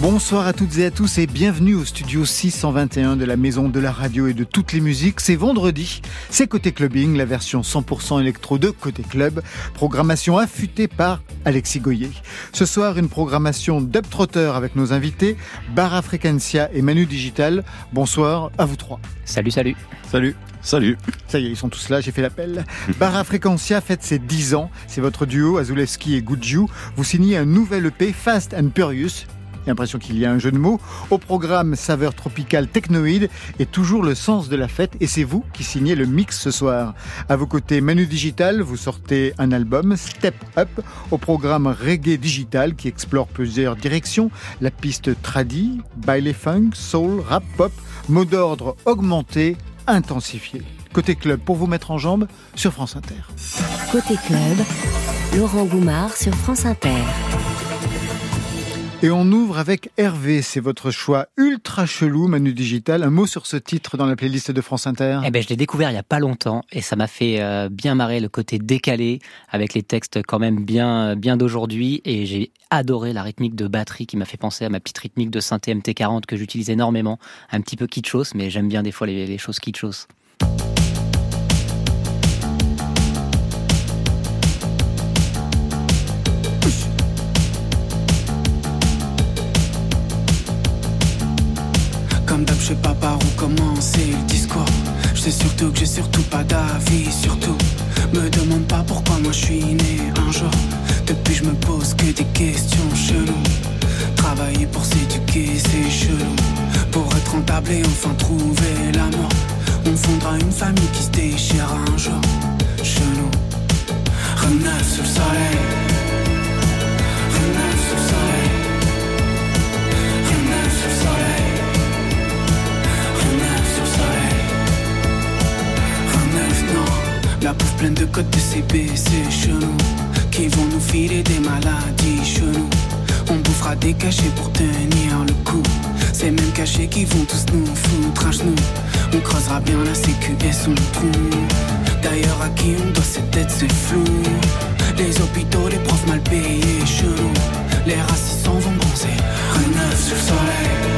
Bonsoir à toutes et à tous et bienvenue au studio 621 de la Maison de la Radio et de toutes les musiques. C'est vendredi, c'est Côté Clubbing, la version 100% électro de Côté Club. Programmation affûtée par Alexis Goyer. Ce soir, une programmation dub trotter avec nos invités, Barra Frequencia et Manu Digital. Bonsoir à vous trois. Salut, salut. Salut. Salut. Ça y est, ils sont tous là, j'ai fait l'appel. Barra Frequencia fête ses 10 ans. C'est votre duo, Azulewski et Gudju. Vous signez un nouvel EP, Fast and Furious, l'impression qu'il y a un jeu de mots. Au programme saveur tropicale technoïde et toujours le sens de la fête. Et c'est vous qui signez le mix ce soir. À vos côtés, Manu Digital, vous sortez un album, Step Up, au programme Reggae Digital qui explore plusieurs directions. La piste tradi, baile funk, soul, rap pop, mot d'ordre augmenté, intensifié. Côté club pour vous mettre en jambe sur France Inter. Côté club, Laurent Goumard sur France Inter. Et on ouvre avec Hervé, c'est votre choix ultra chelou, Manu Digital. Un mot sur ce titre dans la playlist de France Inter Eh ben, je l'ai découvert il y a pas longtemps et ça m'a fait euh, bien marrer le côté décalé avec les textes quand même bien, bien d'aujourd'hui et j'ai adoré la rythmique de batterie qui m'a fait penser à ma petite rythmique de synthé MT40 que j'utilise énormément. Un petit peu kitschos, mais j'aime bien des fois les, les choses kitschos. Je sais pas par où commencer le discours. Je sais surtout que j'ai surtout pas d'avis, surtout. Me demande pas pourquoi moi je suis né un jour. Depuis, je me pose que des questions cheloues. Travailler pour s'éduquer, c'est chelou. Pour être rentable et enfin trouver l'amour. On fondera une famille qui se déchire un jour. Chelou. Reneuf sur le soleil. Reneuf sur le soleil. La bouffe pleine de codes de CBC chelou. Qui vont nous filer des maladies chelou. On bouffera des cachets pour tenir le coup. Ces mêmes cachets qui vont tous nous foutre à genoux. On creusera bien la sécu et son trou. D'ailleurs, à qui on doit cette tête, c'est flou. Les hôpitaux, les profs mal payés, chelou. Les racistes vont bronzer. Reneuf sur le soleil.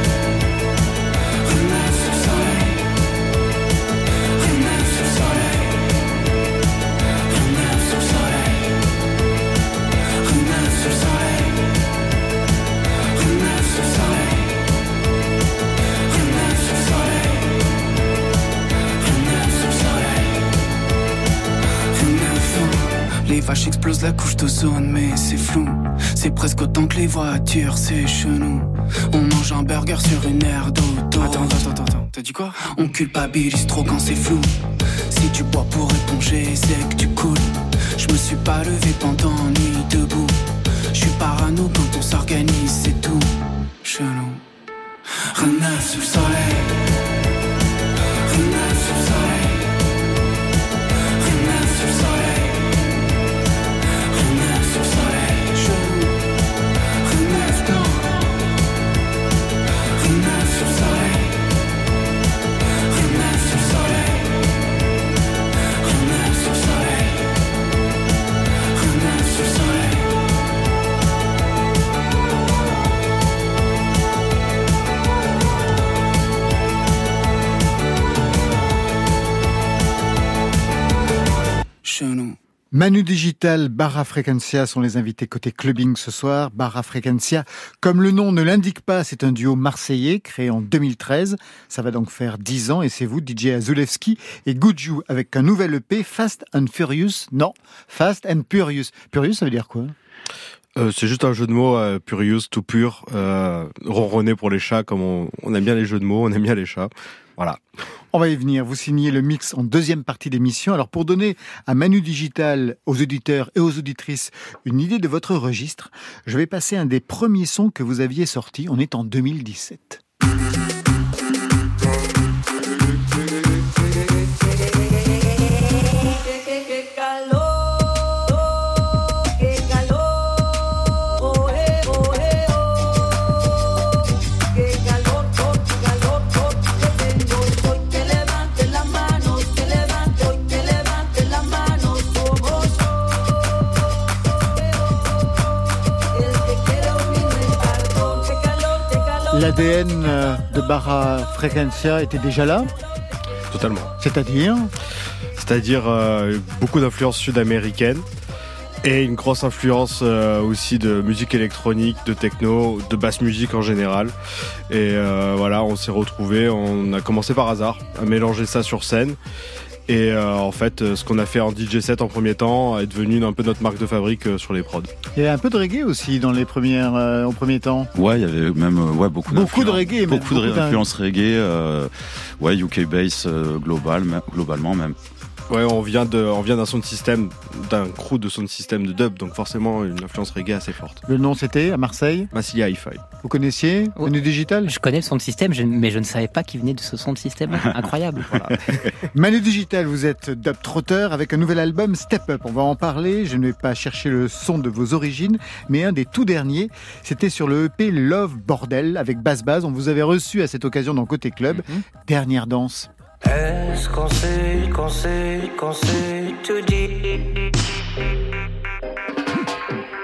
Les vaches explosent la couche d'ozone, mais c'est flou. C'est presque autant que les voitures, c'est chenou. On mange un burger sur une aire d'auto. Attends, attends, attends, attends, t'as dit quoi? On culpabilise trop quand c'est flou. Si tu bois pour éponger, c'est que tu coules. Je me suis pas levé pendant nuit debout. Manu Digital, Barra Frequencia sont les invités côté clubbing ce soir. Barra Frequencia, comme le nom ne l'indique pas, c'est un duo marseillais créé en 2013. Ça va donc faire 10 ans et c'est vous, DJ Azulewski et Gudju avec un nouvel EP, Fast and Furious. Non, Fast and Furious. Furious, ça veut dire quoi? Euh, c'est juste un jeu de mots, euh, Purious, tout pur, euh, ronronner pour les chats, comme on aime bien les jeux de mots, on aime bien les chats. Voilà. On va y venir. Vous signez le mix en deuxième partie d'émission. Alors pour donner à Manu Digital, aux auditeurs et aux auditrices une idée de votre registre, je vais passer un des premiers sons que vous aviez sortis. On est en 2017. L'ADN euh, de Barra Frequencia était déjà là Totalement. C'est-à-dire C'est-à-dire euh, beaucoup d'influences sud-américaines et une grosse influence euh, aussi de musique électronique, de techno, de basse musique en général. Et euh, voilà, on s'est retrouvés, on a commencé par hasard à mélanger ça sur scène. Et euh, en fait, euh, ce qu'on a fait en DJ set en premier temps est devenu un peu notre marque de fabrique euh, sur les prods. Il y avait un peu de reggae aussi dans les premières, euh, au premier temps. Ouais, il y avait même ouais, beaucoup Beaucoup de reggae, beaucoup de beaucoup d'in- influences reggae, euh, ouais, UK bass euh, globalement même. Ouais, on vient de, on vient d'un son de système, d'un crew de son de système de dub, donc forcément une influence reggae assez forte. Le nom c'était à Marseille. Massilia Hi-Fi. Vous connaissiez Oh. Manu Digital Je connais le son de système, mais je ne savais pas qu'il venait de ce son de système. Incroyable. Manu Digital, vous êtes dub trotteur avec un nouvel album Step Up. On va en parler. Je ne vais pas chercher le son de vos origines, mais un des tout derniers, c'était sur le EP Love Bordel avec Bass Baz. On vous avait reçu à cette occasion dans Côté Club. Mhm. Dernière danse. Est-ce qu'on sait, qu'on sait, qu'on sait tout dit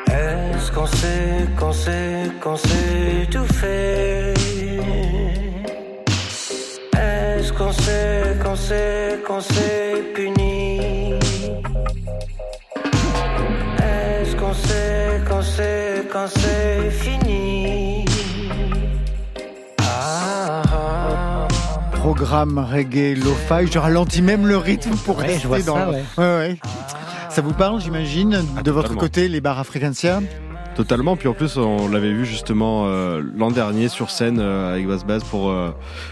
Est-ce qu'on sait, qu'on sait, qu'on sait tout fait Est-ce qu'on sait, qu'on sait, qu'on sait puni Est-ce qu'on sait, qu'on sait, qu'on sait fini Programme reggae lo-fi. Je ralentis même le rythme pour Ouais, rester je vois dans. ça, ouais. Ouais, ouais. Ça vous parle, j'imagine, de Ah, votre totalement. côté, les bars à Frequencia Totalement. Puis en plus, on l'avait vu justement euh, l'an dernier sur scène euh, avec Bass Bass pour euh,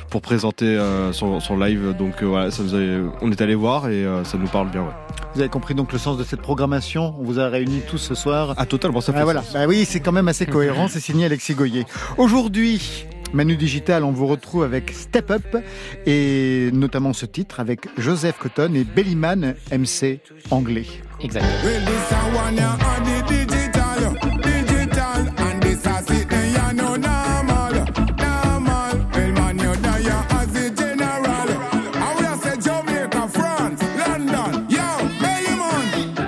pour présenter euh, son, son live. Donc euh, voilà, ça nous avait- on est allé voir et euh, ça nous parle bien. Ouais. Vous avez compris donc le sens de cette programmation? On vous a réunis tous ce soir. Ah totalement, ça fait Ah, voilà. sens. Bah oui, c'est quand même assez cohérent. C'est signé Alexis Goyer. Aujourd'hui, Manu Digital, on vous retrouve avec Step Up et notamment ce titre avec Joseph Cotton et Bellyman MC anglais. Exact. Well, this a one ya on the digital, digital, and this a sit there ya no normal, normal. Well, man, you know ya as a general. I would have said Jamaica, France, London, yo, Belly man.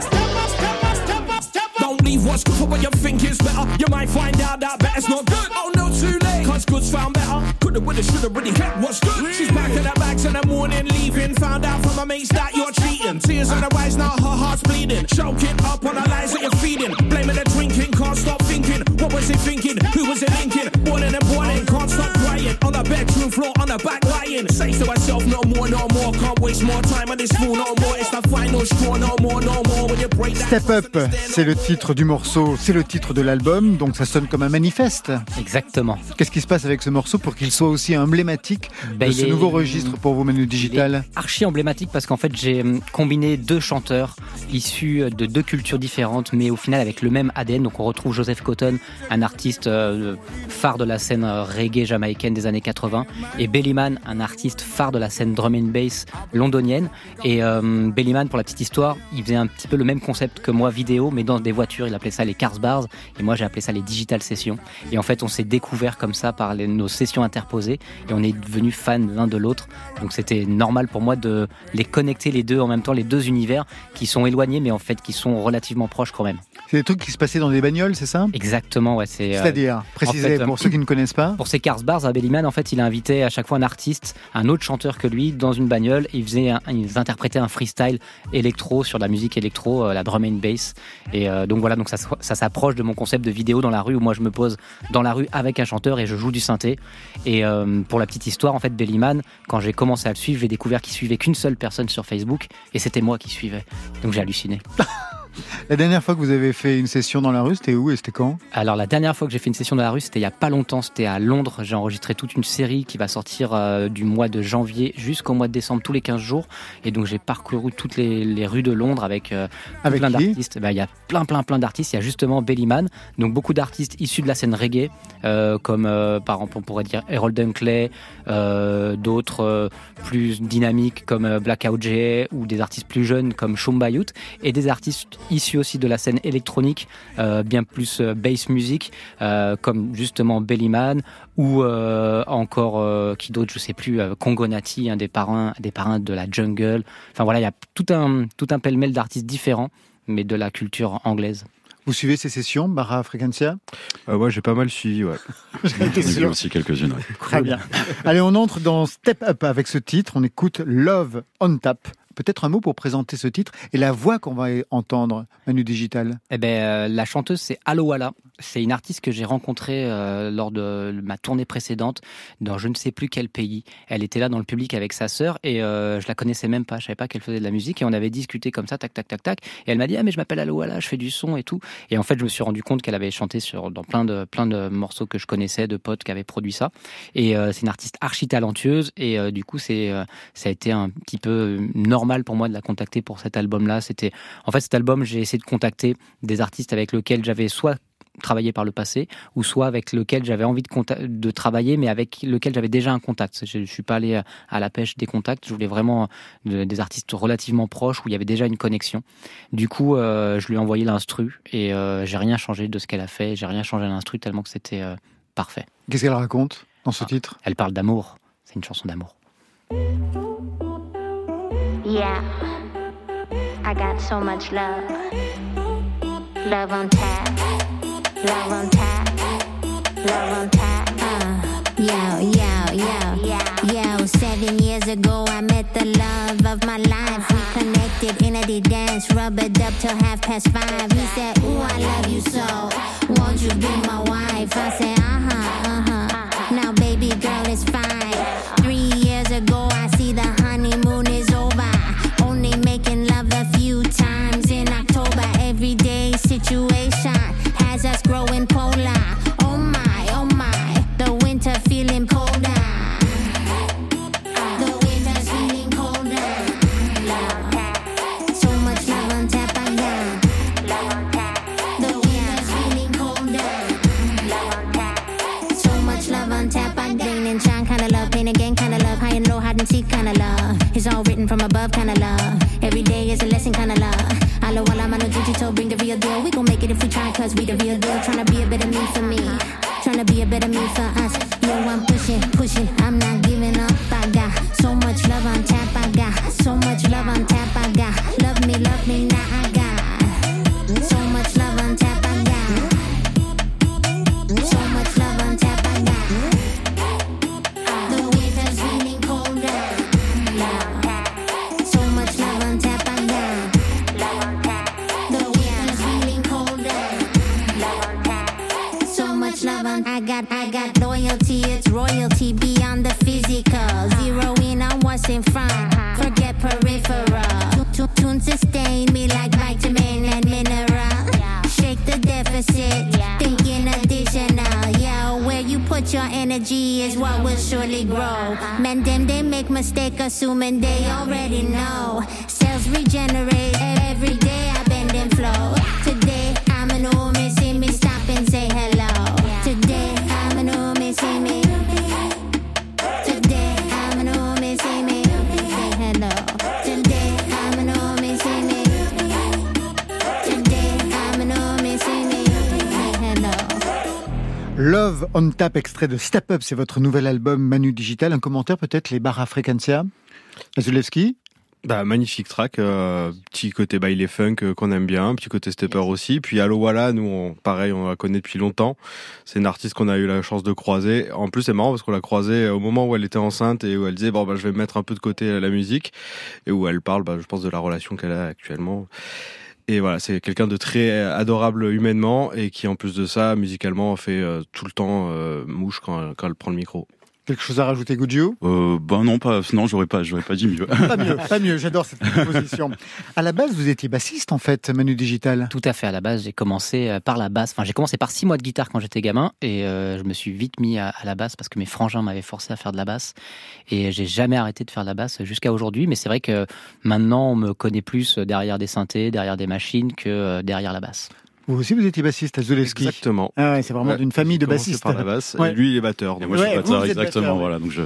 Don't leave what's good for what you think is better. You might find out that better's not good. Oh, no, too late. Cause good's found better. Coulda, woulda, shoulda, really kept what's good. She's back in her bags in the morning, leaving. Found out from her mates that you're cheating. Tears in her eyes, now her heart's bleeding. Choking up on the lies that you're feeding. Blaming the drinking, can't stop thinking. What was he thinking? Who was it linking? Boiling and boiling, can't stop crying. On the bedroom floor, on the back lying. Say to herself, no more, no more. Can't waste more time on this fool, no more. It's the final straw, no more, no more. When you break that Step Up, c'est le titre du morceau, c'est le titre de l'album, donc ça sonne comme un manifeste. Exactement. Qu'est-ce qui se passe avec ce morceau pour qu'il soit aussi emblématique Bah, de ce est- nouveau registre pour vous, Manu Digital. Archi emblématique parce qu'en fait j'ai hum, combiné deux chanteurs issus de deux cultures différentes mais au final avec le même ADN donc on retrouve Joseph Cotton un artiste euh, phare de la scène euh, reggae jamaïcaine des années 80 et Bellyman un artiste phare de la scène drum and bass londonienne. Et euh, Bellyman pour la petite histoire il faisait un petit peu le même concept que moi vidéo mais dans des voitures. Il appelait ça les cars bars et moi j'ai appelé ça les digital sessions. Et en fait on s'est découvert comme ça par les- nos sessions interposées et on est devenus fans l'un de l'autre donc c'était normal pour moi de les connecter les deux en même temps, les deux univers qui sont éloignés mais en fait qui sont relativement proches quand même. C'est des trucs qui se passaient dans des bagnoles, c'est ça? Exactement, ouais. C'est, euh, C'est-à-dire, fait, pour euh, ceux qui ne connaissent pas. pour ces Cars Bars à Bellyman, en fait, il a invité à chaque fois un artiste, un autre chanteur que lui, dans une bagnole. Et il faisait, un- ils interprétaient un freestyle électro sur la musique électro, euh, la drum and bass. Et euh, donc voilà, donc ça, ça s'approche de mon concept de vidéo dans la rue où moi je me pose dans la rue avec un chanteur et je joue du synthé. Et euh, pour la petite histoire, en fait, Bellyman, quand j'ai commencé à le suivre, j'ai découvert qu'il suivait qu'une seule personne sur Facebook et c'était moi qui suivais. Donc j'ai halluciné. La dernière fois que vous avez fait une session dans la rue, c'était où et c'était quand? Alors la dernière fois que j'ai fait une session dans la rue, c'était il y a pas longtemps, c'était à Londres. J'ai enregistré toute une série qui va sortir euh, du mois de janvier jusqu'au mois de décembre, tous les 15 jours. Et donc j'ai parcouru toutes les, les rues de Londres avec, euh, Avec plein d'artistes. Ben, Il y a plein plein plein d'artistes. Il y a justement Bellyman, donc beaucoup d'artistes issus de la scène reggae, euh, comme par exemple on pourrait dire Harold Dunkley, d'autres plus dynamiques comme Blackout J ou des artistes plus jeunes comme Shumba Youth et des artistes issus aussi de la scène électronique, euh, bien plus euh, bass music, euh, comme justement Bellyman ou euh, encore euh, qui d'autre, je sais plus, euh, Congo Nati, un des parrains, des parrains de la jungle. Enfin voilà, il y a tout un tout un pêle-mêle d'artistes différents, mais de la culture anglaise. Vous suivez ces sessions, Barra Frequencia Euh, moi, j'ai pas mal suivi, ouais. J'en ai vu aussi quelques-unes. ouais. Très bien. Allez, on entre dans Step Up avec ce titre. On écoute Love on Tap. Peut-être un mot pour présenter ce titre et la voix qu'on va entendre, Manu Digital? Eh ben, euh, la chanteuse, c'est Aloala. C'est une artiste que j'ai rencontrée euh, lors de ma tournée précédente dans je ne sais plus quel pays. Elle était là dans le public avec sa sœur et euh, je la connaissais même pas. Je savais pas qu'elle faisait de la musique et on avait discuté comme ça, tac, tac, tac, tac. Et elle m'a dit, ah, mais je m'appelle Aloala, je fais du son et tout. Et en fait, je me suis rendu compte qu'elle avait chanté sur, dans plein de, plein de morceaux que je connaissais, de potes qui avaient produit ça. Et euh, c'est une artiste archi talentueuse et euh, du coup, c'est, euh, ça a été un petit peu normal pour moi de la contacter pour cet album-là. C'était, en fait, cet album, j'ai essayé de contacter des artistes avec lesquels j'avais soit travaillé par le passé, ou soit avec lequel j'avais envie de, de travailler, mais avec lequel j'avais déjà un contact. Je ne suis pas allé à la pêche des contacts, je voulais vraiment de- des artistes relativement proches où il y avait déjà une connexion. Du coup, euh, je lui ai envoyé l'instru et euh, j'ai rien changé de ce qu'elle a fait, j'ai rien changé à l'instru tellement que c'était euh, parfait. Qu'est-ce qu'elle raconte dans ce titre? Elle parle d'amour, c'est une chanson d'amour. Yeah, I got so much love. Love on tap, love on tap, love on tap. Uh, yo, yo, yo, yo. Seven years ago, I met the love of my life. We connected in a dance, rub up till half past five. He said, Ooh, I love you so. Won't you be my wife? I said, Uh huh, uh huh. Now, baby girl, it's fine. Three years ago, I see the honeymoon is over. Only making love a few times in October. Everyday situation written kinda love. Every day is a lesson, kinda love. Alo, wala, mano, juju, to bring the real deal. We gon' make it if we try, cause we the real Tap, extrait de Step Up, c'est votre nouvel album Manu Digital. Un commentaire peut-être, les Barra Frequencia Azulewski Bah, magnifique track, euh, petit côté baile funk euh, qu'on aime bien, petit côté stepper aussi. Puis Allo Walla, nous, on, pareil, on la connaît depuis longtemps. C'est une artiste qu'on a eu la chance de croiser. En plus, c'est marrant parce qu'on l'a croisée au moment où elle était enceinte et où elle disait bon bah je vais mettre un peu de côté la musique et où elle parle, bah, je pense de la relation qu'elle a actuellement. Et voilà, c'est quelqu'un de très adorable humainement et qui en plus de ça, musicalement, fait euh, tout le temps euh, mouche quand, quand elle prend le micro. Quelque chose à rajouter, Goudjou Euh, ben non, pas, non, j'aurais pas, j'aurais pas dit mieux. Pas mieux, pas mieux, j'adore cette proposition. À la base, vous étiez bassiste en fait, Manu Digital. Tout à fait. À la base, j'ai commencé euh, par la basse. Enfin, j'ai commencé par six mois de guitare quand j'étais gamin et euh, je me suis vite mis à, à la basse parce que mes frangins m'avaient forcé à faire de la basse et j'ai jamais arrêté de faire de la basse jusqu'à aujourd'hui. Mais c'est vrai que maintenant, on me connaît plus derrière des synthés, derrière des machines que euh, derrière la basse. Vous aussi, vous étiez bassiste à Zulewski. Exactement. Ah ouais, c'est vraiment Ouais, d'une famille de bassistes. par la basse. Ouais. Et lui, il est batteur. Donc- moi, je suis batteur, exactement. batteur, Voilà, donc je,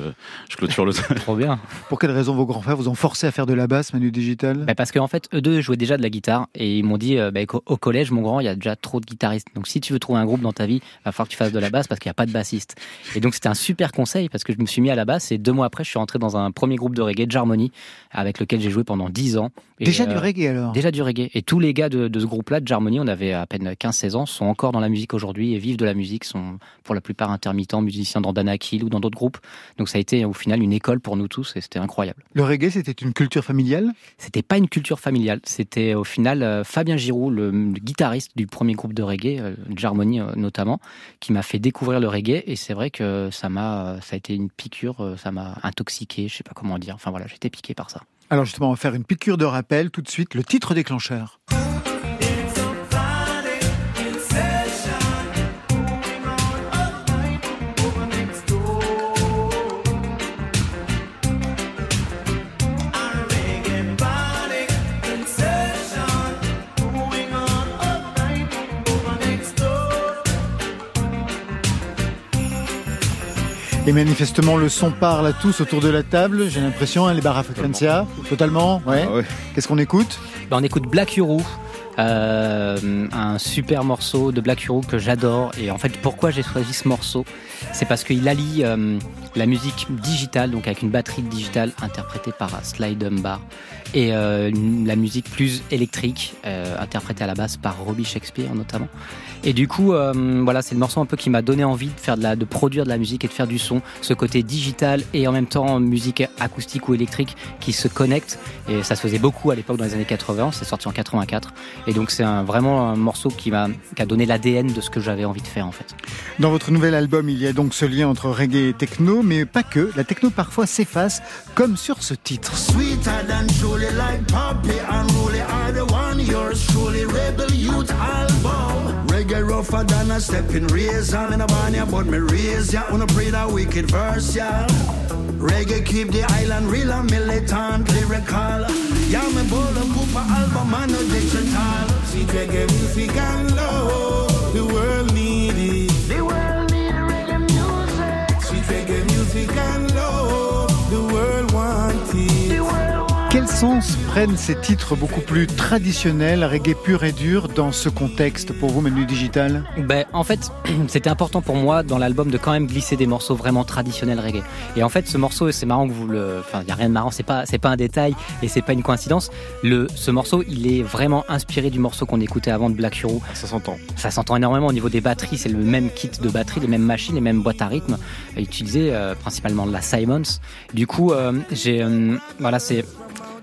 je clôture le. Trop bien. Pour quelle raison vos grands frères vous ont forcé à faire de la basse, Manu Digital? Bah, parce qu'en fait, eux deux jouaient déjà de la guitare et ils m'ont dit euh, bah, au collège, mon grand, il y a déjà trop de guitaristes. Donc si tu veux trouver un groupe dans ta vie, va falloir que tu fasses de la basse parce qu'il n'y a pas de bassiste. Et donc c'était un super conseil parce que je me suis mis à la basse et deux mois après, je suis rentré dans un premier groupe de reggae, Jarmony, avec lequel j'ai joué pendant dix ans. Et, Déjà euh, du reggae alors? Déjà du reggae. Et tous les gars de, de ce groupe-là, de Jarmony, on avait à peine 15-16 ans, sont encore dans la musique aujourd'hui et vivent de la musique, sont pour la plupart intermittents, musiciens dans Dana Kill ou dans d'autres groupes. Donc ça a été au final une école pour nous tous et c'était incroyable. Le reggae, c'était une culture familiale? C'était pas une culture familiale, c'était au final euh, Fabien Giroud, le, le guitariste du premier groupe de reggae, euh, Jarmony euh, notamment, qui m'a fait découvrir le reggae et c'est vrai que ça m'a, ça a été une piqûre, ça m'a intoxiqué, je sais pas comment dire. Enfin voilà, j'étais piqué par ça. Alors justement, on va faire une piqûre de rappel tout de suite, le titre déclencheur. Et manifestement, le son parle à tous autour de la table. J'ai l'impression, hein, les Barra Frequencia, totalement. Ouais. Ah ouais. Qu'est-ce qu'on écoute? Ben, on écoute Black Huru, euh, un super morceau de Black Huru que j'adore. Et en fait, pourquoi j'ai choisi ce morceau C'est parce qu'il allie euh, la musique digitale, donc avec une batterie digitale interprétée par Sly Dunbar, et euh, la musique plus électrique, interprétée à la basse par Robbie Shakespeare notamment. Et du coup, voilà, c'est le morceau un peu qui m'a donné envie de faire de la, de produire de la musique et de faire du son, ce côté digital et en même temps musique acoustique ou électrique qui se connectent. Et ça se faisait beaucoup à l'époque dans les années 80. C'est sorti en 84. Et donc c'est un, vraiment un morceau qui m'a, qui a donné l'ADN de ce que j'avais envie de faire en fait. Dans votre nouvel album, il y a donc ce lien entre reggae et techno, mais pas que. La techno parfois s'efface, comme sur ce titre. Sweeter than truly like Poppy and Rolly are the one yours truly rebel youth album. Reggae rougher than a stepping razor. Me no born ya, but me raise ya. Wanna pray that wicked verse, yeah. Reggae keep the island real and militant, lyrical. Yeah, me bold and poop a album and no digital. Sweet reggae music and love, want Quel sens prennent ces titres beaucoup plus traditionnels, reggae pur et dur, dans ce contexte pour vous, Menu Digital Ben, en fait, c'était important pour moi dans l'album de quand même glisser des morceaux vraiment traditionnels reggae. Et en fait, ce morceau, c'est marrant que vous le, enfin, il y a rien de marrant, c'est pas, c'est pas un détail et c'est pas une coïncidence. Le, ce morceau, il est vraiment inspiré du morceau qu'on écoutait avant de Black Hero. Ça s'entend. Ça s'entend énormément au niveau des batteries, c'est le même kit de batterie, les mêmes machines, les mêmes boîtes à rythme, euh, utilisées euh, principalement de la Simons. Du coup, euh, j'ai, euh, voilà, c'est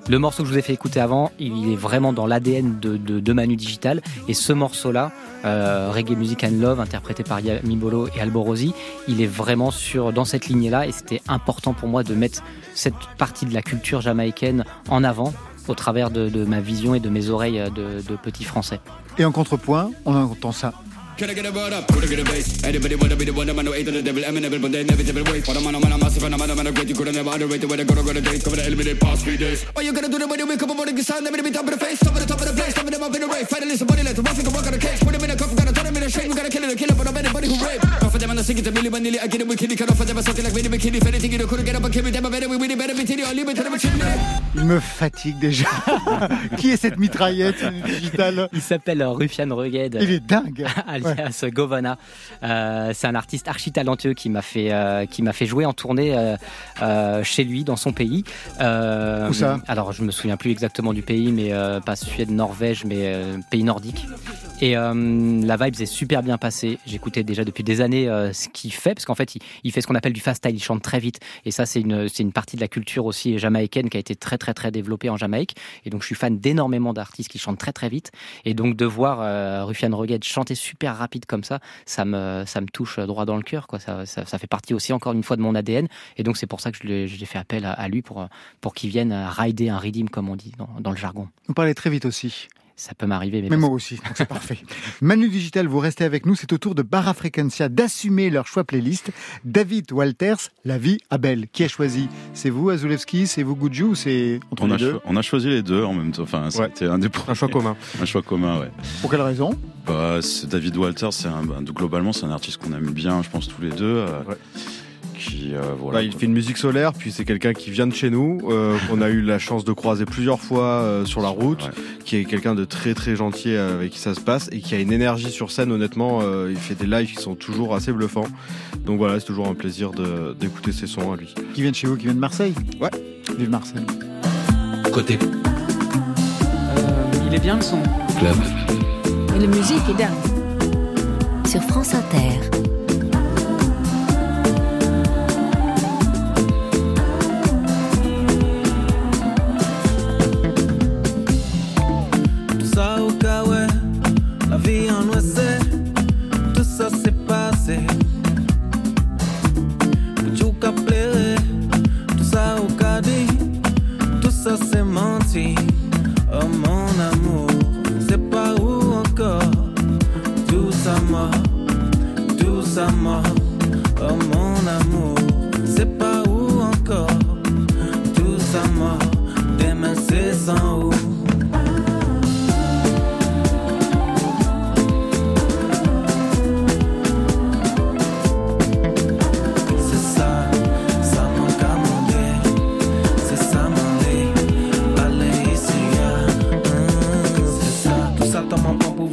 le morceau que je vous ai fait écouter avant, il est vraiment dans l'ADN de, Manu Digital. Et ce morceau-là, euh, Reggae Music and Love, interprété par Yami Bolo et Alborosi, il est vraiment sur, dans cette lignée-là. Et c'était important pour moi de mettre cette partie de la culture jamaïcaine en avant au travers de, de ma vision et de mes oreilles de, de petit français. Et en contrepoint, on entend ça. Can I get a word up? Could I get a bass? Anybody wanna be the one? I'm no eight of the devil, I'm inevitable, but they inevitable wait. For the man, I'm a massive, and I'm a man, I'm a great. You could have never underrated where they go to go to date. Cover the eliminate past three days. What you gonna do the way you wake up morning, sound, never be top of the face, top of the top of the place, top of them up in the race. Finally, somebody let the one finger work on the case. Put him in a cuff, gotta turn him in a shade. We gotta kill it, kill it, but I'm anybody who rape. Off of them, and I sing it to Millie Vanilli. I get it with Kitty, cut off of them, I suck it like Vinny McKinney. If anything, you couldn't get up and kill me, I better, we really better be titty, or leave it to them, chimney. Il me fatigue déjà. Qui est cette mitraillette Menu Digital Il s'appelle Rufian Rugged. Il est dingue. Alias Govana. Euh, c'est un artiste archi talentueux qui m'a fait euh, qui m'a fait jouer en tournée euh, chez lui dans son pays. Où ça? Alors je me souviens plus exactement du pays, mais pas Suède, Norvège, mais pays nordique. Et euh, la vibe s'est super bien passée. J'écoutais déjà depuis des années euh, ce qu'il fait, parce qu'en fait il, fait ce qu'on appelle du fast style, il chante très vite. Et ça c'est une c'est une partie de la culture aussi jamaïcaine qui a été très très très développée en Jamaïque. Et donc je suis fan d'énormément d'artistes qui chantent très très vite. Et donc de voir euh, Rufian Rugged chanter super rapide comme ça, ça me, ça me touche droit dans le cœur. Quoi. Ça, ça, fait partie aussi encore une fois de mon ADN. Et donc c'est pour ça que je fait appel à, lui pour, pour qu'il vienne rider un redeem, comme on dit dans, dans le jargon. Vous parlez très vite aussi. Ça peut m'arriver, mais, Mais moi aussi, donc c'est parfait. Manu Digital, vous restez avec nous. C'est au tour de Barra Frequencia d'assumer leur choix playlist. David Walters, La vie à Belle. Qui a choisi? C'est vous, Azulewski? C'est vous, Goudjou ou c'est entre On les a, deux? cho- on a choisi les deux en même temps. Enfin, c'était un des Un choix commun. Un choix commun, ouais. Pour quelle raison? Bah, c'est David Walter, c'est un, bah, globalement, c'est un artiste qu'on aime bien, je pense tous les deux. euh, Qui, euh, voilà. Bah, il fait une musique solaire, puis c'est quelqu'un qui vient de chez nous, euh, qu'on a eu la chance de croiser plusieurs fois euh, sur la route, qui est quelqu'un de très très gentil euh, avec qui ça se passe et qui a une énergie sur scène. Honnêtement, euh, il fait des lives qui sont toujours assez bluffants. Donc voilà, c'est toujours un plaisir de- d'écouter ses sons à lui. Qui vient de chez vous Qui vient de Marseille Ouais. Vive Marseille. Côté il est bien le son. club. Et la musique est dingue. Sur France Inter. Oh mon amour, c'est pas où encore, tout ça mort, tout ça mort. Oh mon amour, c'est pas où encore, tout ça mort. Demain c'est sans où.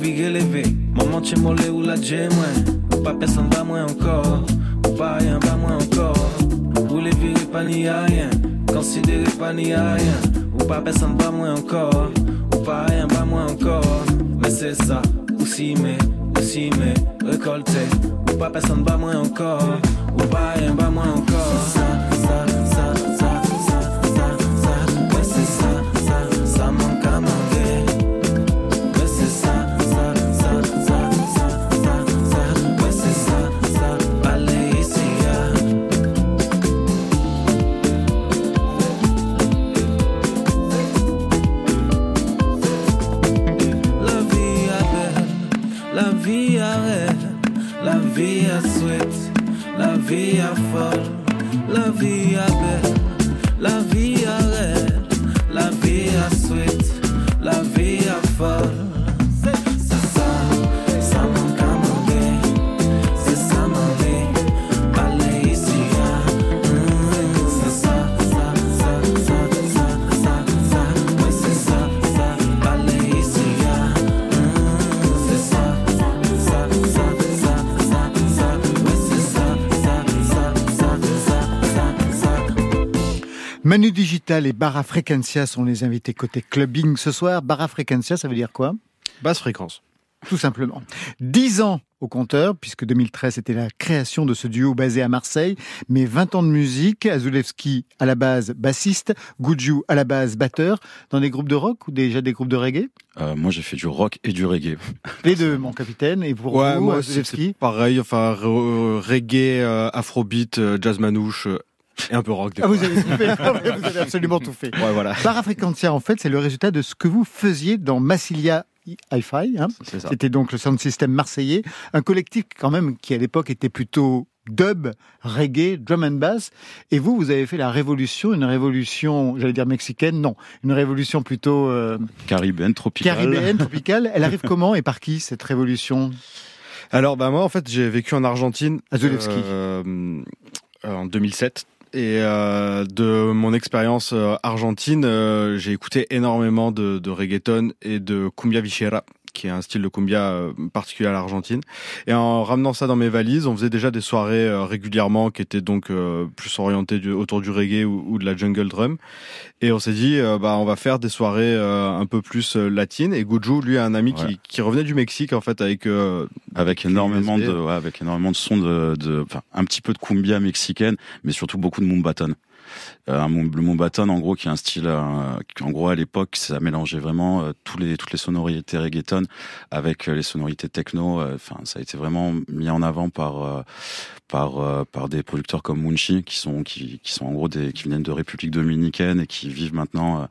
Maman, tu molé ou la moins. Ou pas personne, pas moins encore. Ou pas rien, pas moins encore. Ou les virer, pas ni à rien. Considérer, pas ni à rien. Ou pas personne, pas moins encore. Ou pas rien, pas moins encore. Mais c'est ça, aussi, mais, aussi, mais, récolter. Ou pas personne, pas moins encore. Ou pas rien, pas moins encore. Ça, ça, ça, ça. Manu Digital et Barra Frequencia sont les invités côté clubbing ce soir. Barra Frequencia, ça veut dire quoi? Basse fréquence. Tout simplement. 10 ans au compteur, puisque 2013 était la création de ce duo basé à Marseille, mais 20 ans de musique, Azulewski à la base bassiste, Gudju à la base batteur, dans des groupes de rock ou déjà des groupes de reggae? Euh, moi, j'ai fait du rock et du reggae. Les deux, mon capitaine, et pour Ouais, vous, moi pareil, enfin, re- reggae, euh, afrobeat, euh, jazz manouche, euh, et un peu rock des Ah, fois. vous avez tout fait, Ah vous avez absolument tout fait. Ouais, voilà. Barra en fait, c'est le résultat de ce que vous faisiez dans Massilia Hi-Fi. hein. C'était donc le sound system marseillais, un collectif quand même qui à l'époque était plutôt dub, reggae, drum and bass. Et vous, vous avez fait la révolution, une révolution, j'allais dire mexicaine, non, une révolution plutôt euh, Caribéenne, tropicale. caribéenne, tropicale. Elle arrive comment et par qui cette révolution? Alors, bah, moi, en fait, j'ai vécu en Argentine. Euh, euh, en 2007. Et euh, de mon expérience euh, argentine, euh, j'ai écouté énormément de, de reggaeton et de cumbia vichera, qui est un style de cumbia euh, particulier à l'Argentine. Et en ramenant ça dans mes valises, on faisait déjà des soirées euh, régulièrement qui étaient donc euh, plus orientées autour du reggae ou, de la jungle drum. Et on s'est dit, bah, on va faire des soirées un peu plus latines. Et Guju, lui, a un ami Ouais. qui, qui revenait du Mexique, en fait, avec euh, Avec énormément de, ouais, avec énormément de sons de, de, un petit peu de cumbia mexicaine, mais surtout beaucoup de mumbaton. Euh, le mumbaton, en gros, qui est un style, euh, en gros, à l'époque, ça mélangeait vraiment euh, tous les, toutes les sonorités reggaeton avec euh, les sonorités techno. euh, Enfin, ça a été vraiment mis en avant par, euh, par, des producteurs comme Munchi, qui sont, qui, sont en gros des, qui viennent de République dominicaine et qui vivent maintenant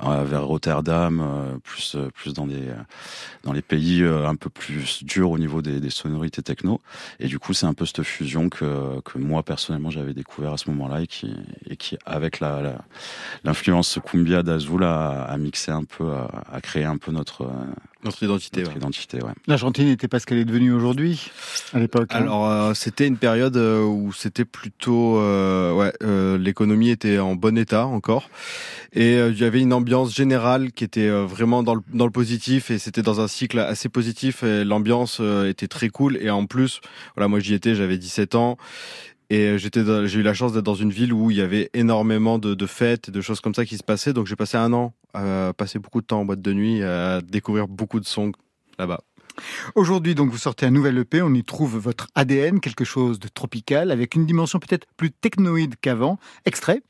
vers Rotterdam, euh, plus, euh, plus dans des, euh, dans les pays euh, un peu plus durs au niveau des, des sonorités techno. Et du coup, c'est un peu cette fusion que, que moi personnellement j'avais découvert à ce moment-là et qui, et qui avec la, la- l'influence cumbia d'Azul a, a mixé un peu, a, a créé un peu notre, euh, notre identité. notre ouais. identité. Ouais. L'Argentine n'était pas ce qu'elle est devenue aujourd'hui, à l'époque. hein? Alors euh, c'était une période euh, où c'était plutôt euh, ouais euh, l'économie était en bon état encore et euh, il y avait une ambiance générale qui était euh, vraiment dans le dans le positif et c'était dans un cycle assez positif et l'ambiance euh, était très cool. Et en plus voilà moi j'y étais j'avais 17 ans et euh, j'étais j'ai eu la chance d'être dans une ville où il y avait énormément de, de fêtes et de choses comme ça qui se passaient. Donc j'ai passé un an à passer beaucoup de temps en boîte de nuit à découvrir beaucoup de sons là-bas. Aujourd'hui, donc, vous sortez un nouvel EP, on y trouve votre ADN, quelque chose de tropical, avec une dimension peut-être plus technoïde qu'avant. Extrait.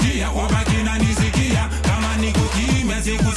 kusikia wabaki na nisikia. Kama niko nikukimya siku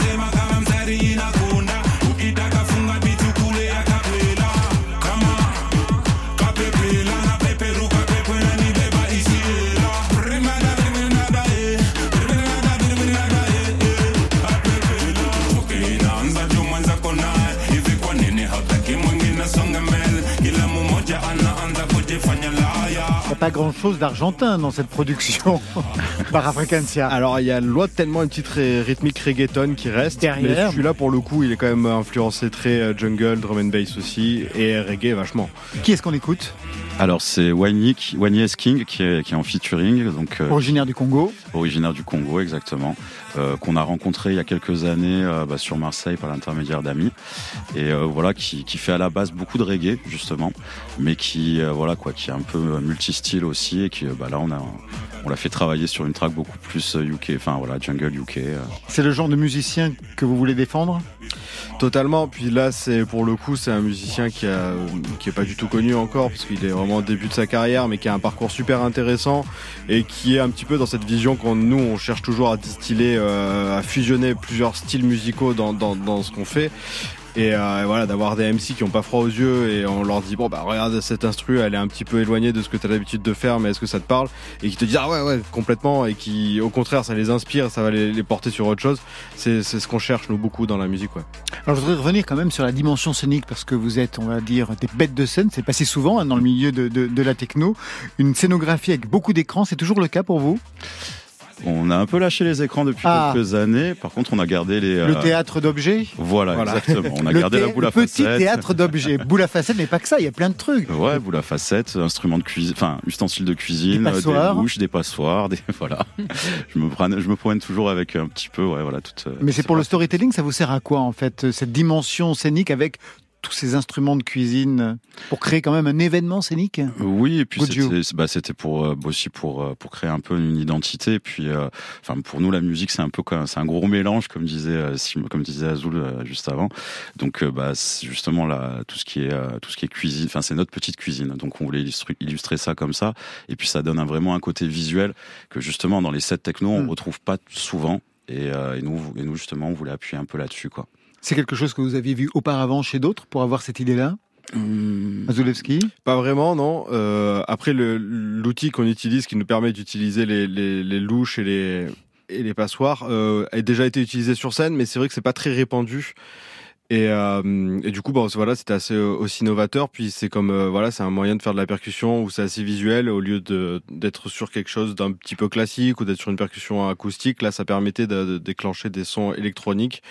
n'y a pas grand-chose d'argentin dans cette production. Bar Africancia. Alors il y a lointainement une petite rythmique reggaeton qui reste. Derrière. Mais celui-là pour le coup il est quand même influencé très euh, jungle, drum and bass aussi et reggae vachement. Qui est-ce qu'on écoute? Alors c'est Wanye. King qui est, qui est en featuring, donc euh, Originaire du Congo. originaire du Congo exactement, euh, qu'on a rencontré il y a quelques années euh, bah, sur Marseille par l'intermédiaire d'amis, et euh, voilà qui, qui fait à la base beaucoup de reggae justement, mais qui euh, voilà quoi, qui est un peu multistyle aussi, et qui bah, là on a on l'a fait travailler sur une track beaucoup plus euh, UK, enfin voilà jungle UK. euh. C'est le genre de musicien que vous voulez défendre? Totalement. Puis là, c'est pour le coup, c'est un musicien qui a, qui est pas du tout connu encore parce qu'il est vraiment au début de sa carrière, mais qui a un parcours super intéressant et qui est un petit peu dans cette vision qu'on nous on cherche toujours à distiller, euh, à fusionner plusieurs styles musicaux dans, dans, dans ce qu'on fait. Et euh, voilà, d'avoir des MC qui ont pas froid aux yeux et on leur dit bon bah regarde cette instru, elle est un petit peu éloignée de ce que tu as l'habitude de faire, mais est-ce que ça te parle? Et qui te disent ah ouais ouais complètement et qui au contraire ça les inspire, ça va les, porter sur autre chose. C'est ce qu'on cherche nous beaucoup dans la musique ouais. Alors je voudrais revenir quand même sur la dimension scénique parce que vous êtes, on va dire, des bêtes de scène. C'est pas si souvent hein, dans le milieu de la techno. Une scénographie avec beaucoup d'écrans, c'est toujours le cas pour vous? On a un peu lâché les écrans depuis Ah. quelques années, par contre on a gardé les Le euh, théâtre d'objets Voilà, Voilà. exactement. On a Le gardé la boule à le petit facettes. théâtre d'objets. boule à facettes, mais pas que ça, il y a plein de trucs. Ouais, boule à facettes, instruments de cuisine, enfin ustensiles de cuisine, Des euh, des bouches, des passoires, des voilà. je me promène, je me promène toujours avec un petit peu, ouais, voilà, toute. euh, Mais c'est pour le storytelling, ça vous sert à quoi en fait, cette dimension scénique avec tous ces instruments de cuisine pour créer quand même un événement scénique Oui, et puis c'était bah, pour euh, aussi pour euh, pour créer un peu une identité. Et puis, euh, enfin pour nous la musique c'est un peu comme c'est un gros mélange comme disait euh, comme disait Azul euh, juste avant. Donc euh, bah justement là tout ce qui est euh, tout ce qui est cuisine. Enfin c'est notre petite cuisine. Donc on voulait illustrer, illustrer ça comme ça. Et puis ça donne un- vraiment un côté visuel que justement dans les sets techno on Mm. retrouve pas souvent. Et, euh, et nous et nous justement on voulait appuyer un peu là-dessus quoi. C'est quelque chose que vous aviez vu auparavant chez d'autres pour avoir cette idée-là Azulewski Pas vraiment, non. Euh, après, l'outil qu'on utilise, qui nous permet d'utiliser les, les, les louches et les, et les passoires, euh, a déjà été utilisé sur scène, mais c'est vrai que c'est pas très répandu. Et, euh, du coup, bon, voilà, c'était assez euh, aussi novateur. Puis c'est comme euh, voilà, c'est un moyen de faire de la percussion où c'est assez visuel au lieu d'être sur quelque chose d'un petit peu classique ou d'être sur une percussion acoustique. Là, ça permettait de, de déclencher des sons électroniques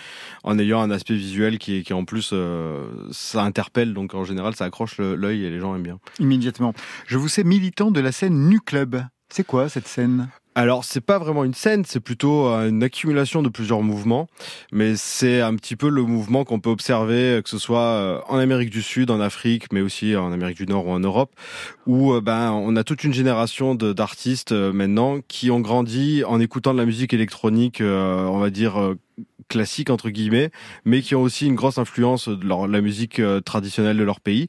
en ayant un aspect visuel qui, qui en plus euh, ça interpelle. Donc en général, ça accroche l'œil et les gens aiment bien. Immédiatement. Je vous sais militant de la scène Nu Club. C'est quoi cette scène? Alors, c'est pas vraiment une scène, c'est plutôt euh, une accumulation de plusieurs mouvements, mais c'est un petit peu le mouvement qu'on peut observer, que ce soit euh, en Amérique du Sud, en Afrique, mais aussi en Amérique du Nord ou en Europe, où euh, ben on a toute une génération d'artistes euh, maintenant qui ont grandi en écoutant de la musique électronique, euh, on va dire euh, classique entre guillemets, mais qui ont aussi une grosse influence de leur, la musique euh, traditionnelle de leur pays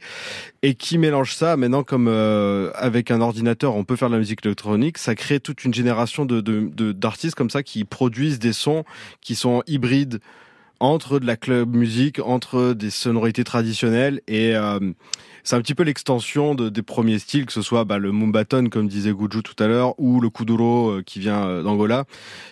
et qui mélangent ça maintenant comme euh, avec un ordinateur on peut faire de la musique électronique. Ça crée toute une génération de de- de- d'artistes comme ça qui produisent des sons qui sont hybrides entre de la club musique entre des sonorités traditionnelles et euh, c'est un petit peu l'extension de, des premiers styles, que ce soit bah, le mumbaton, comme disait Guju tout à l'heure, ou le kuduro euh, qui vient euh, d'Angola.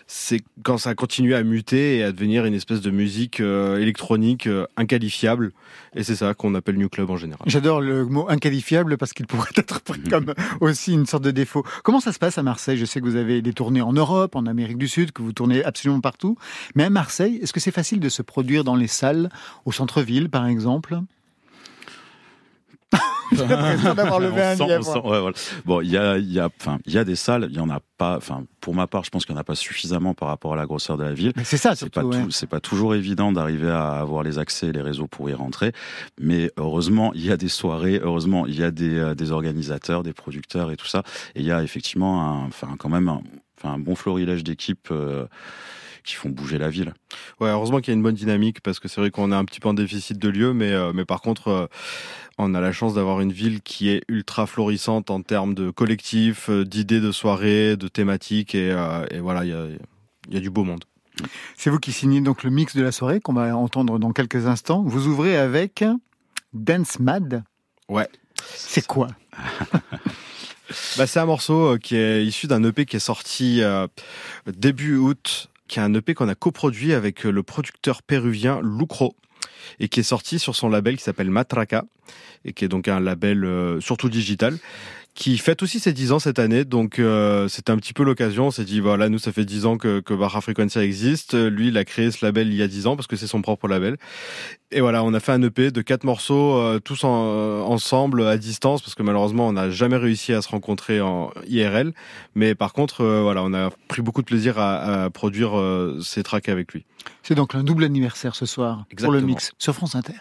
C'est quand ça continue à muter et à devenir une espèce de musique euh, électronique euh, inqualifiable. Et c'est ça qu'on appelle New Club en général. J'adore le mot inqualifiable parce qu'il pourrait être pris comme aussi une sorte de défaut. Comment ça se passe à Marseille? Je sais que vous avez des tournées en Europe, en Amérique du Sud, que vous tournez absolument partout. Mais à Marseille, est-ce que c'est facile de se produire dans les salles, au centre-ville par exemple J'ai l'impression d'avoir levé un On sent- on lièvre. sent- ouais, voilà. Bon, il y a, il y a, enfin, il y a des salles, il y en a pas. Enfin, pour ma part, je pense qu'il n'y en a pas suffisamment par rapport à la grosseur de la ville. C'est ça, C'est pas, ouais. c'est pas toujours évident d'arriver à avoir les accès, et les réseaux pour y rentrer. Mais heureusement, il y a des soirées. Heureusement, il y a des, euh, des organisateurs, des producteurs et tout ça. Et il y a effectivement, un, enfin, quand même, un, enfin, un bon florilège d'équipes. euh, qui font bouger la ville. Ouais, heureusement qu'il y a une bonne dynamique parce que c'est vrai qu'on est un petit peu en déficit de lieux, mais, euh, mais par contre, euh, on a la chance d'avoir une ville qui est ultra florissante en termes de collectifs, euh, d'idées de soirées, de thématiques, et, euh, et voilà, il y a, il y a du beau monde. C'est vous qui signez donc le mix de la soirée qu'on va entendre dans quelques instants. Vous ouvrez avec Dance Mad. Ouais. C'est quoi? Bah, c'est un morceau qui est issu d'un EP qui est sorti euh, début août, qui est un EP qu'on a coproduit avec euh, le producteur péruvien Lucro et qui est sorti sur son label qui s'appelle Matraca et qui est donc un label euh, surtout digital qui fête aussi ses 10 ans cette année. Donc euh, c'était un petit peu l'occasion. On s'est dit voilà nous ça fait 10 ans que, que Barra Frequencia existe. Lui il a créé ce label il y a 10 ans parce que c'est son propre label. Et voilà on a fait un EP de quatre morceaux euh, tous en- euh, ensemble à distance parce que malheureusement on n'a jamais réussi à se rencontrer en IRL mais par contre euh, voilà on a pris beaucoup de plaisir à, à produire euh, ces tracks avec lui. C'est donc un double anniversaire ce soir pour Exactement. le mix sur France Inter.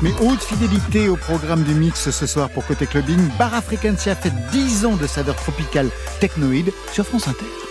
Mais haute fidélité au programme du mix ce soir pour Côté Clubbing. Bar Africancia fait 10 ans de saveur tropicale technoïde sur France Inter.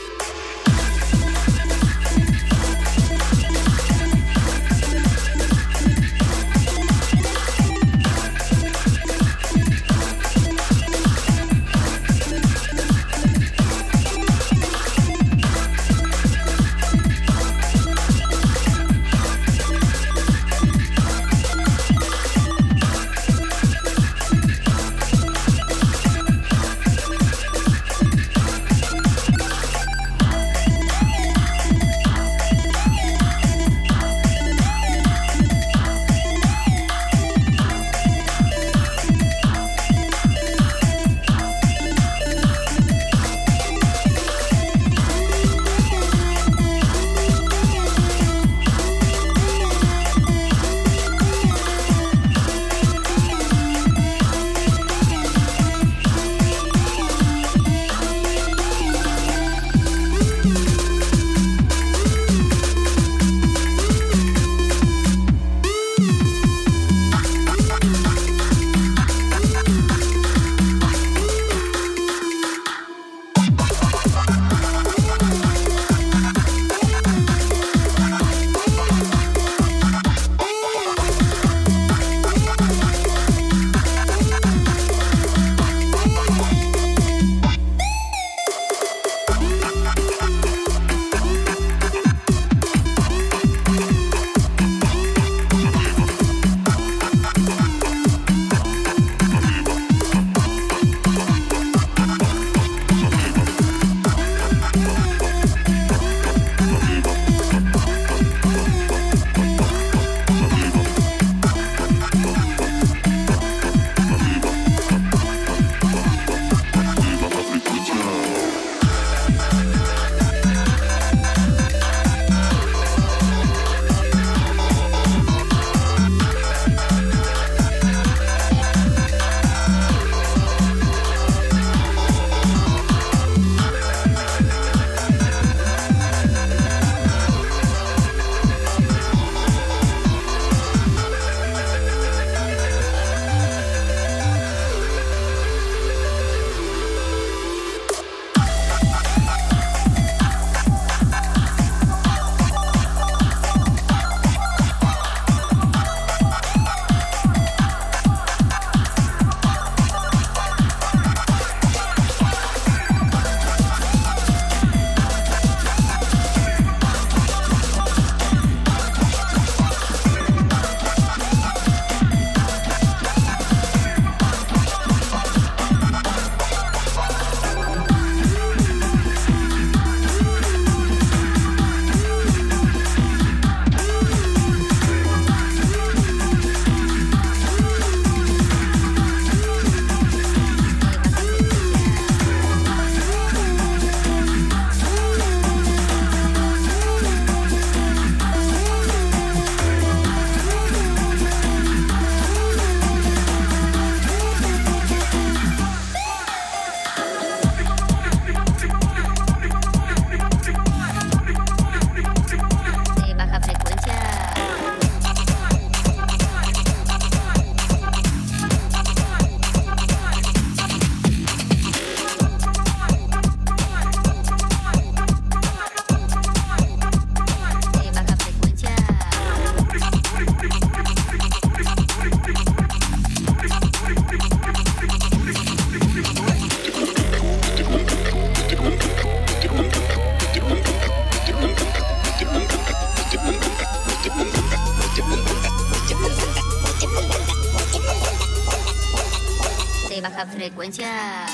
frecuencia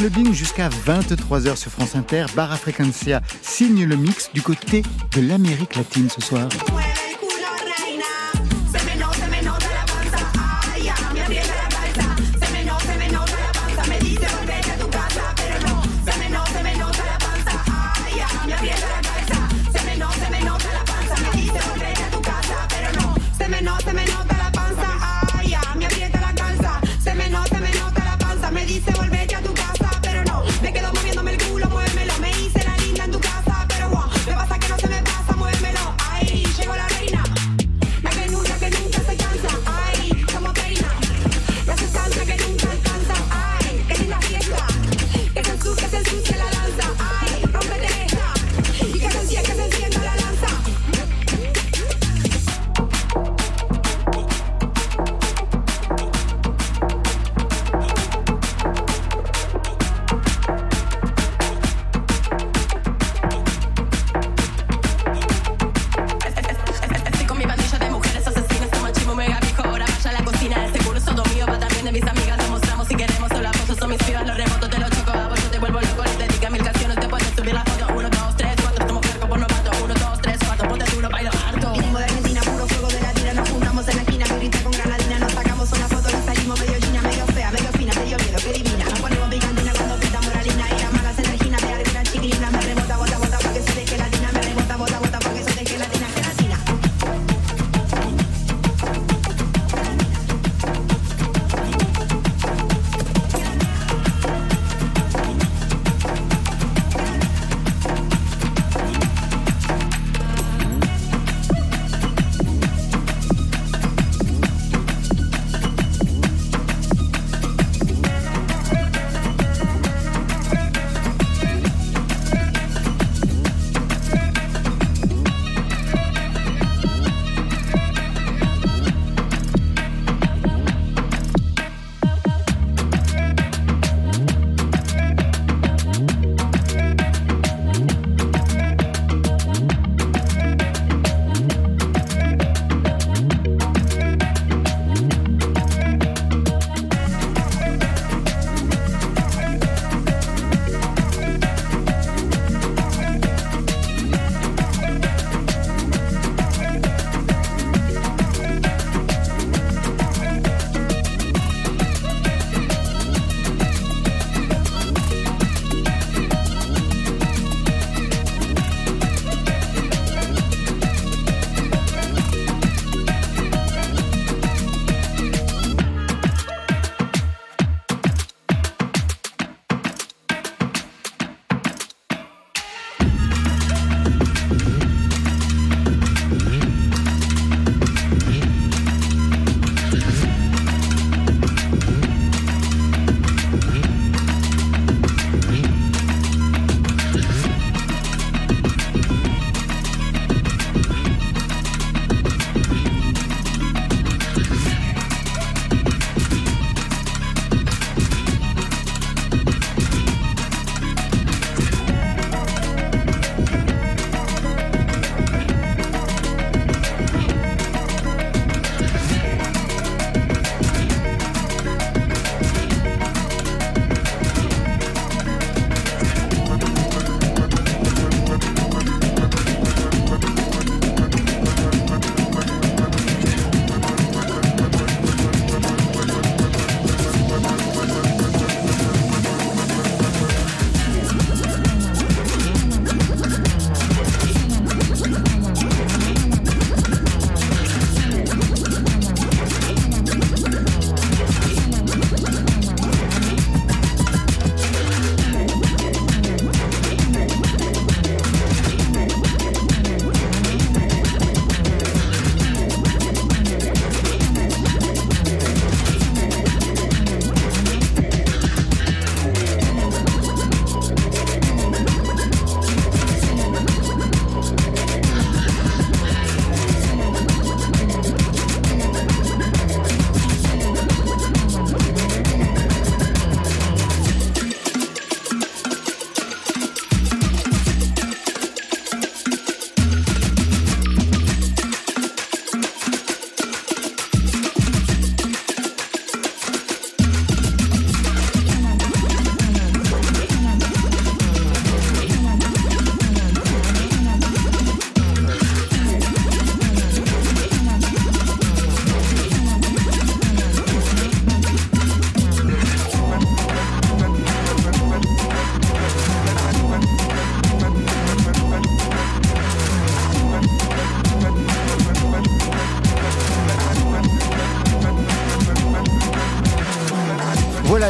clubbing jusqu'à 23h sur France Inter. Barra Frequencia signe le mix du côté de l'Amérique latine ce soir.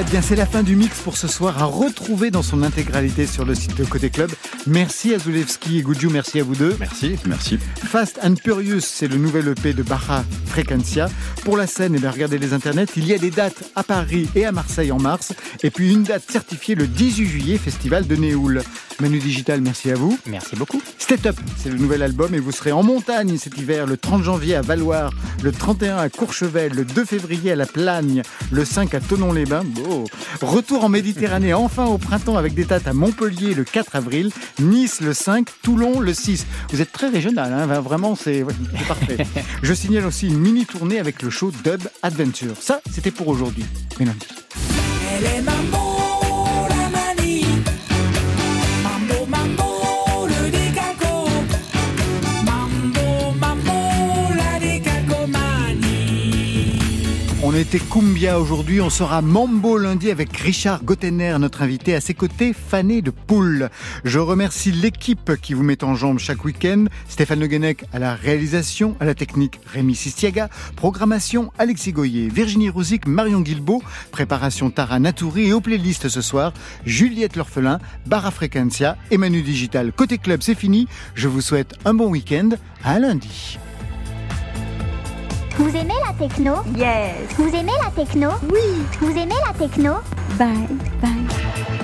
Bien, c'est la fin du mix pour ce soir à retrouver dans son intégralité sur le site de Côté Club. Merci à Zulewski et Goudjou, merci à vous deux. Merci, merci. Fast and Furious, c'est le nouvel EP de Baja Frequencia. Pour la scène, eh bien, regardez les internets, il y a des dates à Paris et à Marseille en mars, et puis une date certifiée le 18 juillet, festival de Néoul. Manu Digital, merci à vous. Merci beaucoup. Step Up, c'est le nouvel album et vous serez en montagne cet hiver, le 30 janvier à Valoir, le 31 à Courchevel, le 2 février à La Plagne, le 5 à Tonon-les-Bains. Beau. Retour en Méditerranée enfin au printemps avec des dates à Montpellier le 4 avril, Nice le 5, Toulon le 6. Vous êtes très régional, hein, vraiment c'est ouais, parfait. Je signale aussi une mini tournée avec le show Dub Adventure. Ça, c'était pour aujourd'hui. Mélanie. Elle est mambo, On était Cumbia aujourd'hui, on sera Mambo lundi avec Richard Gottener, notre invité, à ses côtés, fané de poule. Je remercie l'équipe qui vous met en jambe chaque week-end. Stéphane Le Guenec à la réalisation, à la technique Rémi Sistiaga, programmation Alexis Goyer, Virginie Rouzic, Marion Guilbeault, préparation Tara Natouri et aux playlists ce soir, Juliette L'Orphelin, Barra Frequencia, Emmanuel Digital. Côté club, c'est fini. Je vous souhaite un bon week-end. À lundi. Vous aimez la techno? Yes. Vous aimez la techno? Oui. Vous aimez la techno? Bye, bye.